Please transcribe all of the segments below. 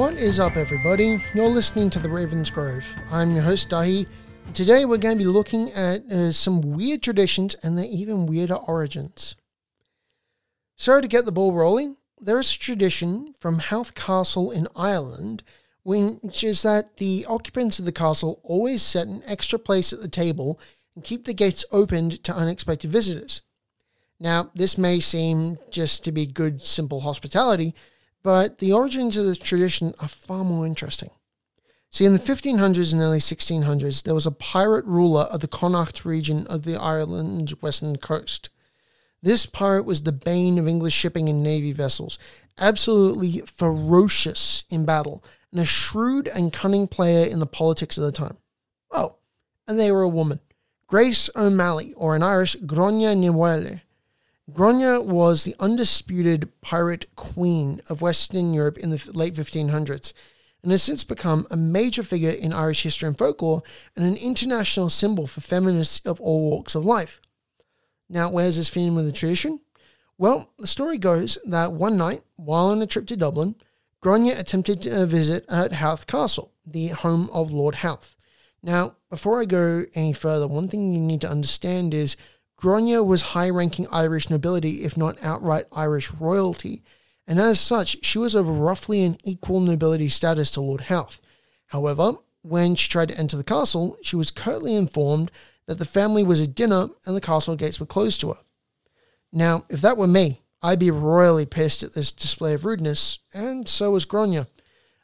What is up, everybody? You're listening to The Raven's Grove. I'm your host, Dahi. Today, we're going to be looking at uh, some weird traditions and their even weirder origins. So, to get the ball rolling, there is a tradition from Howth Castle in Ireland, which is that the occupants of the castle always set an extra place at the table and keep the gates opened to unexpected visitors. Now, this may seem just to be good, simple hospitality, but the origins of this tradition are far more interesting. See, in the 1500s and early 1600s, there was a pirate ruler of the Connacht region of the Ireland western coast. This pirate was the bane of English shipping and navy vessels, absolutely ferocious in battle, and a shrewd and cunning player in the politics of the time. Oh, and they were a woman, Grace O'Malley, or in Irish, Gráinne Ní Mháille. Gráinne was the undisputed pirate queen of Western Europe in the late 1500s and has since become a major figure in Irish history and folklore and an international symbol for feminists of all walks of life. Now, where's this fit in with the tradition? Well, the story goes that one night, while on a trip to Dublin, Gráinne attempted to visit at Howth Castle, the home of Lord Howth. Now, before I go any further, one thing you need to understand is Gráinne was high ranking Irish nobility, if not outright Irish royalty, and as such, she was of roughly an equal nobility status to Lord Howth. However, when she tried to enter the castle, she was curtly informed that the family was at dinner and the castle gates were closed to her. Now, if that were me, I'd be royally pissed at this display of rudeness, and so was Gráinne.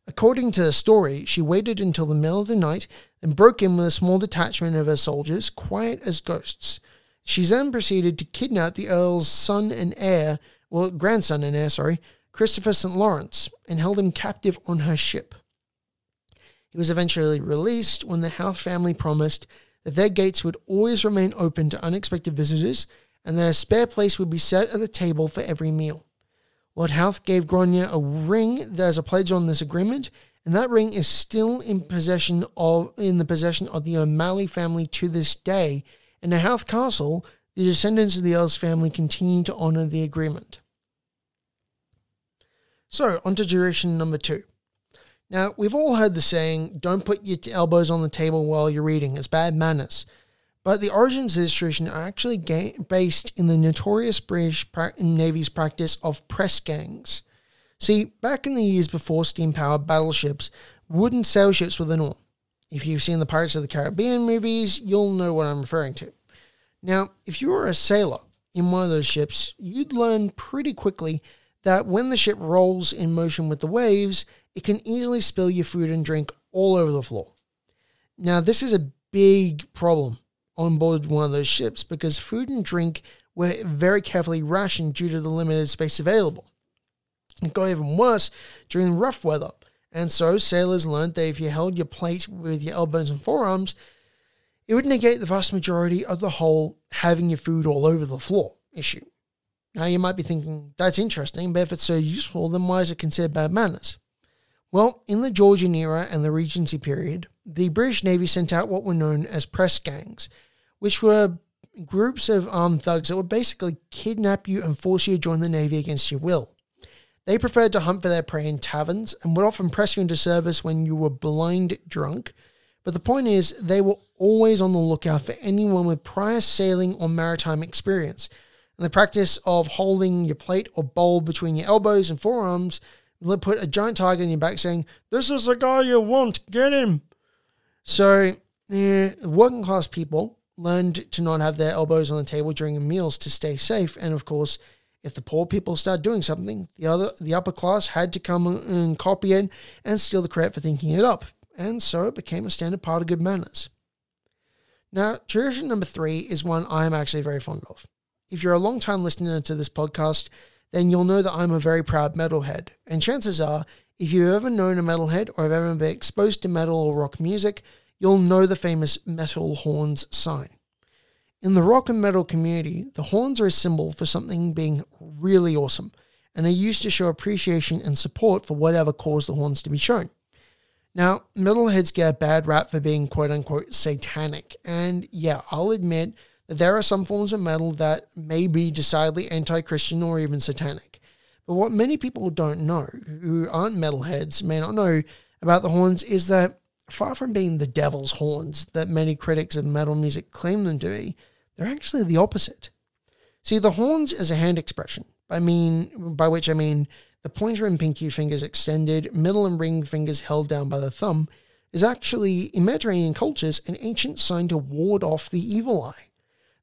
According to the story, she waited until the middle of the night and broke in with a small detachment of her soldiers, quiet as ghosts. She then proceeded to kidnap the Earl's son and heir, well, grandson and heir, sorry, Christopher St. Lawrence, and held him captive on her ship. He was eventually released when the Howth family promised that their gates would always remain open to unexpected visitors and that a spare place would be set at the table for every meal. Lord Howth gave Gráinne a ring as a pledge on this agreement, and that ring is still in possession of in the possession of the O'Malley family to this day in the Howth Castle, the descendants of the Earls family continue to honour the agreement. So, on to tradition number two. Now, we've all heard the saying, don't put your elbows on the table while you're reading, it's bad manners. But the origins of this tradition are actually ga- based in the notorious British pra- Navy's practice of press gangs. See, back in the years before steam powered battleships, wooden sail ships were the norm. If you've seen the Pirates of the Caribbean movies, you'll know what I'm referring to. Now, if you were a sailor in one of those ships, you'd learn pretty quickly that when the ship rolls in motion with the waves, it can easily spill your food and drink all over the floor. Now, this is a big problem on board one of those ships because food and drink were very carefully rationed due to the limited space available. It got even worse during rough weather and so sailors learned that if you held your plate with your elbows and forearms, it would negate the vast majority of the whole having your food all over the floor issue. Now you might be thinking, that's interesting, but if it's so useful, then why is it considered bad manners? Well, in the Georgian era and the Regency period, the British Navy sent out what were known as press gangs, which were groups of armed thugs that would basically kidnap you and force you to join the Navy against your will. They preferred to hunt for their prey in taverns and would often press you into service when you were blind drunk. But the point is, they were always on the lookout for anyone with prior sailing or maritime experience. And the practice of holding your plate or bowl between your elbows and forearms would put a giant tiger in your back saying, This is the guy you want, get him. So, yeah, working class people learned to not have their elbows on the table during meals to stay safe. And of course, if the poor people start doing something, the other the upper class had to come and copy it and steal the credit for thinking it up, and so it became a standard part of good manners. Now, tradition number three is one I am actually very fond of. If you're a long time listener to this podcast, then you'll know that I'm a very proud metalhead, and chances are, if you've ever known a metalhead or have ever been exposed to metal or rock music, you'll know the famous metal horns sign. In the rock and metal community, the horns are a symbol for something being really awesome, and are used to show appreciation and support for whatever caused the horns to be shown. Now, metalheads get a bad rap for being quote unquote satanic, and yeah, I'll admit that there are some forms of metal that may be decidedly anti Christian or even satanic. But what many people don't know, who aren't metalheads, may not know about the horns, is that far from being the devil's horns that many critics of metal music claim them to be, they're actually the opposite. See, the horns is a hand expression, I mean, by which I mean the pointer and pinky fingers extended, middle and ring fingers held down by the thumb, is actually, in Mediterranean cultures, an ancient sign to ward off the evil eye.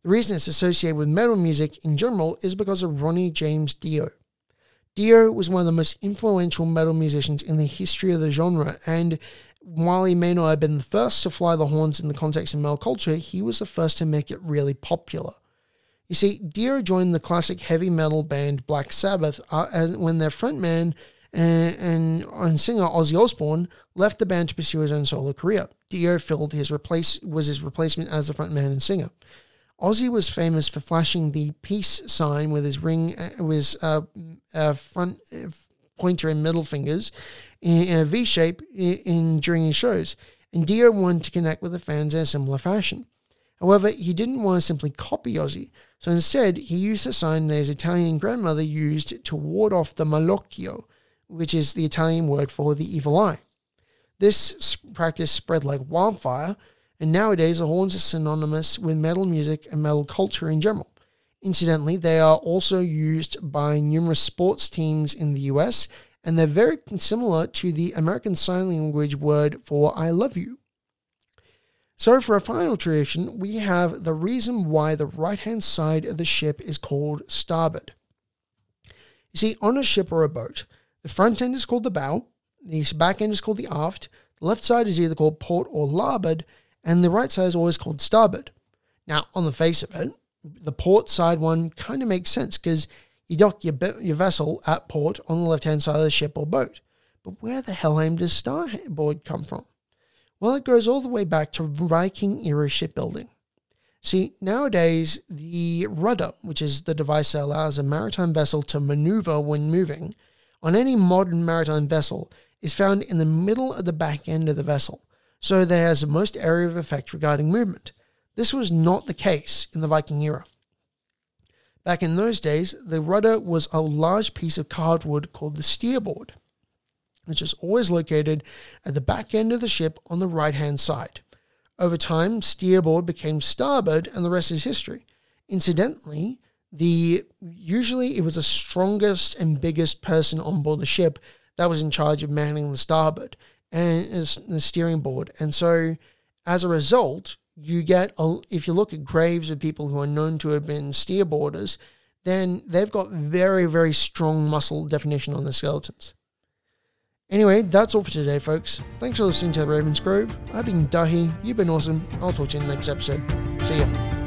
The reason it's associated with metal music in general is because of Ronnie James Dio. Dio was one of the most influential metal musicians in the history of the genre, and while he may not have been the first to fly the horns in the context of metal culture, he was the first to make it really popular. You see, Dio joined the classic heavy metal band Black Sabbath uh, when their frontman and, and, and, singer Ozzy Osbourne left the band to pursue his own solo career. Dio filled his replace was his replacement as the frontman and singer. Ozzy was famous for flashing the peace sign with his ring, uh, with uh, uh, front pointer and middle fingers in a V shape in, in, during his shows, and Dio wanted to connect with the fans in a similar fashion. However, he didn't want to simply copy Ozzy, so instead he used a sign that his Italian grandmother used to ward off the malocchio, which is the Italian word for the evil eye. This practice spread like wildfire, and nowadays the horns are synonymous with metal music and metal culture in general. Incidentally, they are also used by numerous sports teams in the US, and they're very similar to the American Sign Language word for I love you. So, for a final tradition, we have the reason why the right hand side of the ship is called starboard. You see, on a ship or a boat, the front end is called the bow, the back end is called the aft, the left side is either called port or larboard, and the right side is always called starboard. Now, on the face of it, the port side one kind of makes sense because you dock your, your vessel at port on the left hand side of the ship or boat. But where the hell does starboard come from? Well, it goes all the way back to Viking era shipbuilding. See, nowadays, the rudder, which is the device that allows a maritime vessel to maneuver when moving, on any modern maritime vessel is found in the middle of the back end of the vessel, so there has the most area of effect regarding movement. This was not the case in the Viking era. Back in those days, the rudder was a large piece of cardwood called the steerboard, which is always located at the back end of the ship on the right hand side. Over time, steerboard became starboard, and the rest is history. Incidentally, the usually it was the strongest and biggest person on board the ship that was in charge of manning the starboard and the steering board. And so, as a result, you get, a, if you look at graves of people who are known to have been steerboarders, then they've got very, very strong muscle definition on the skeletons. Anyway, that's all for today, folks. Thanks for listening to the Raven's Grove. I've been Dahi. You've been awesome. I'll talk to you in the next episode. See ya.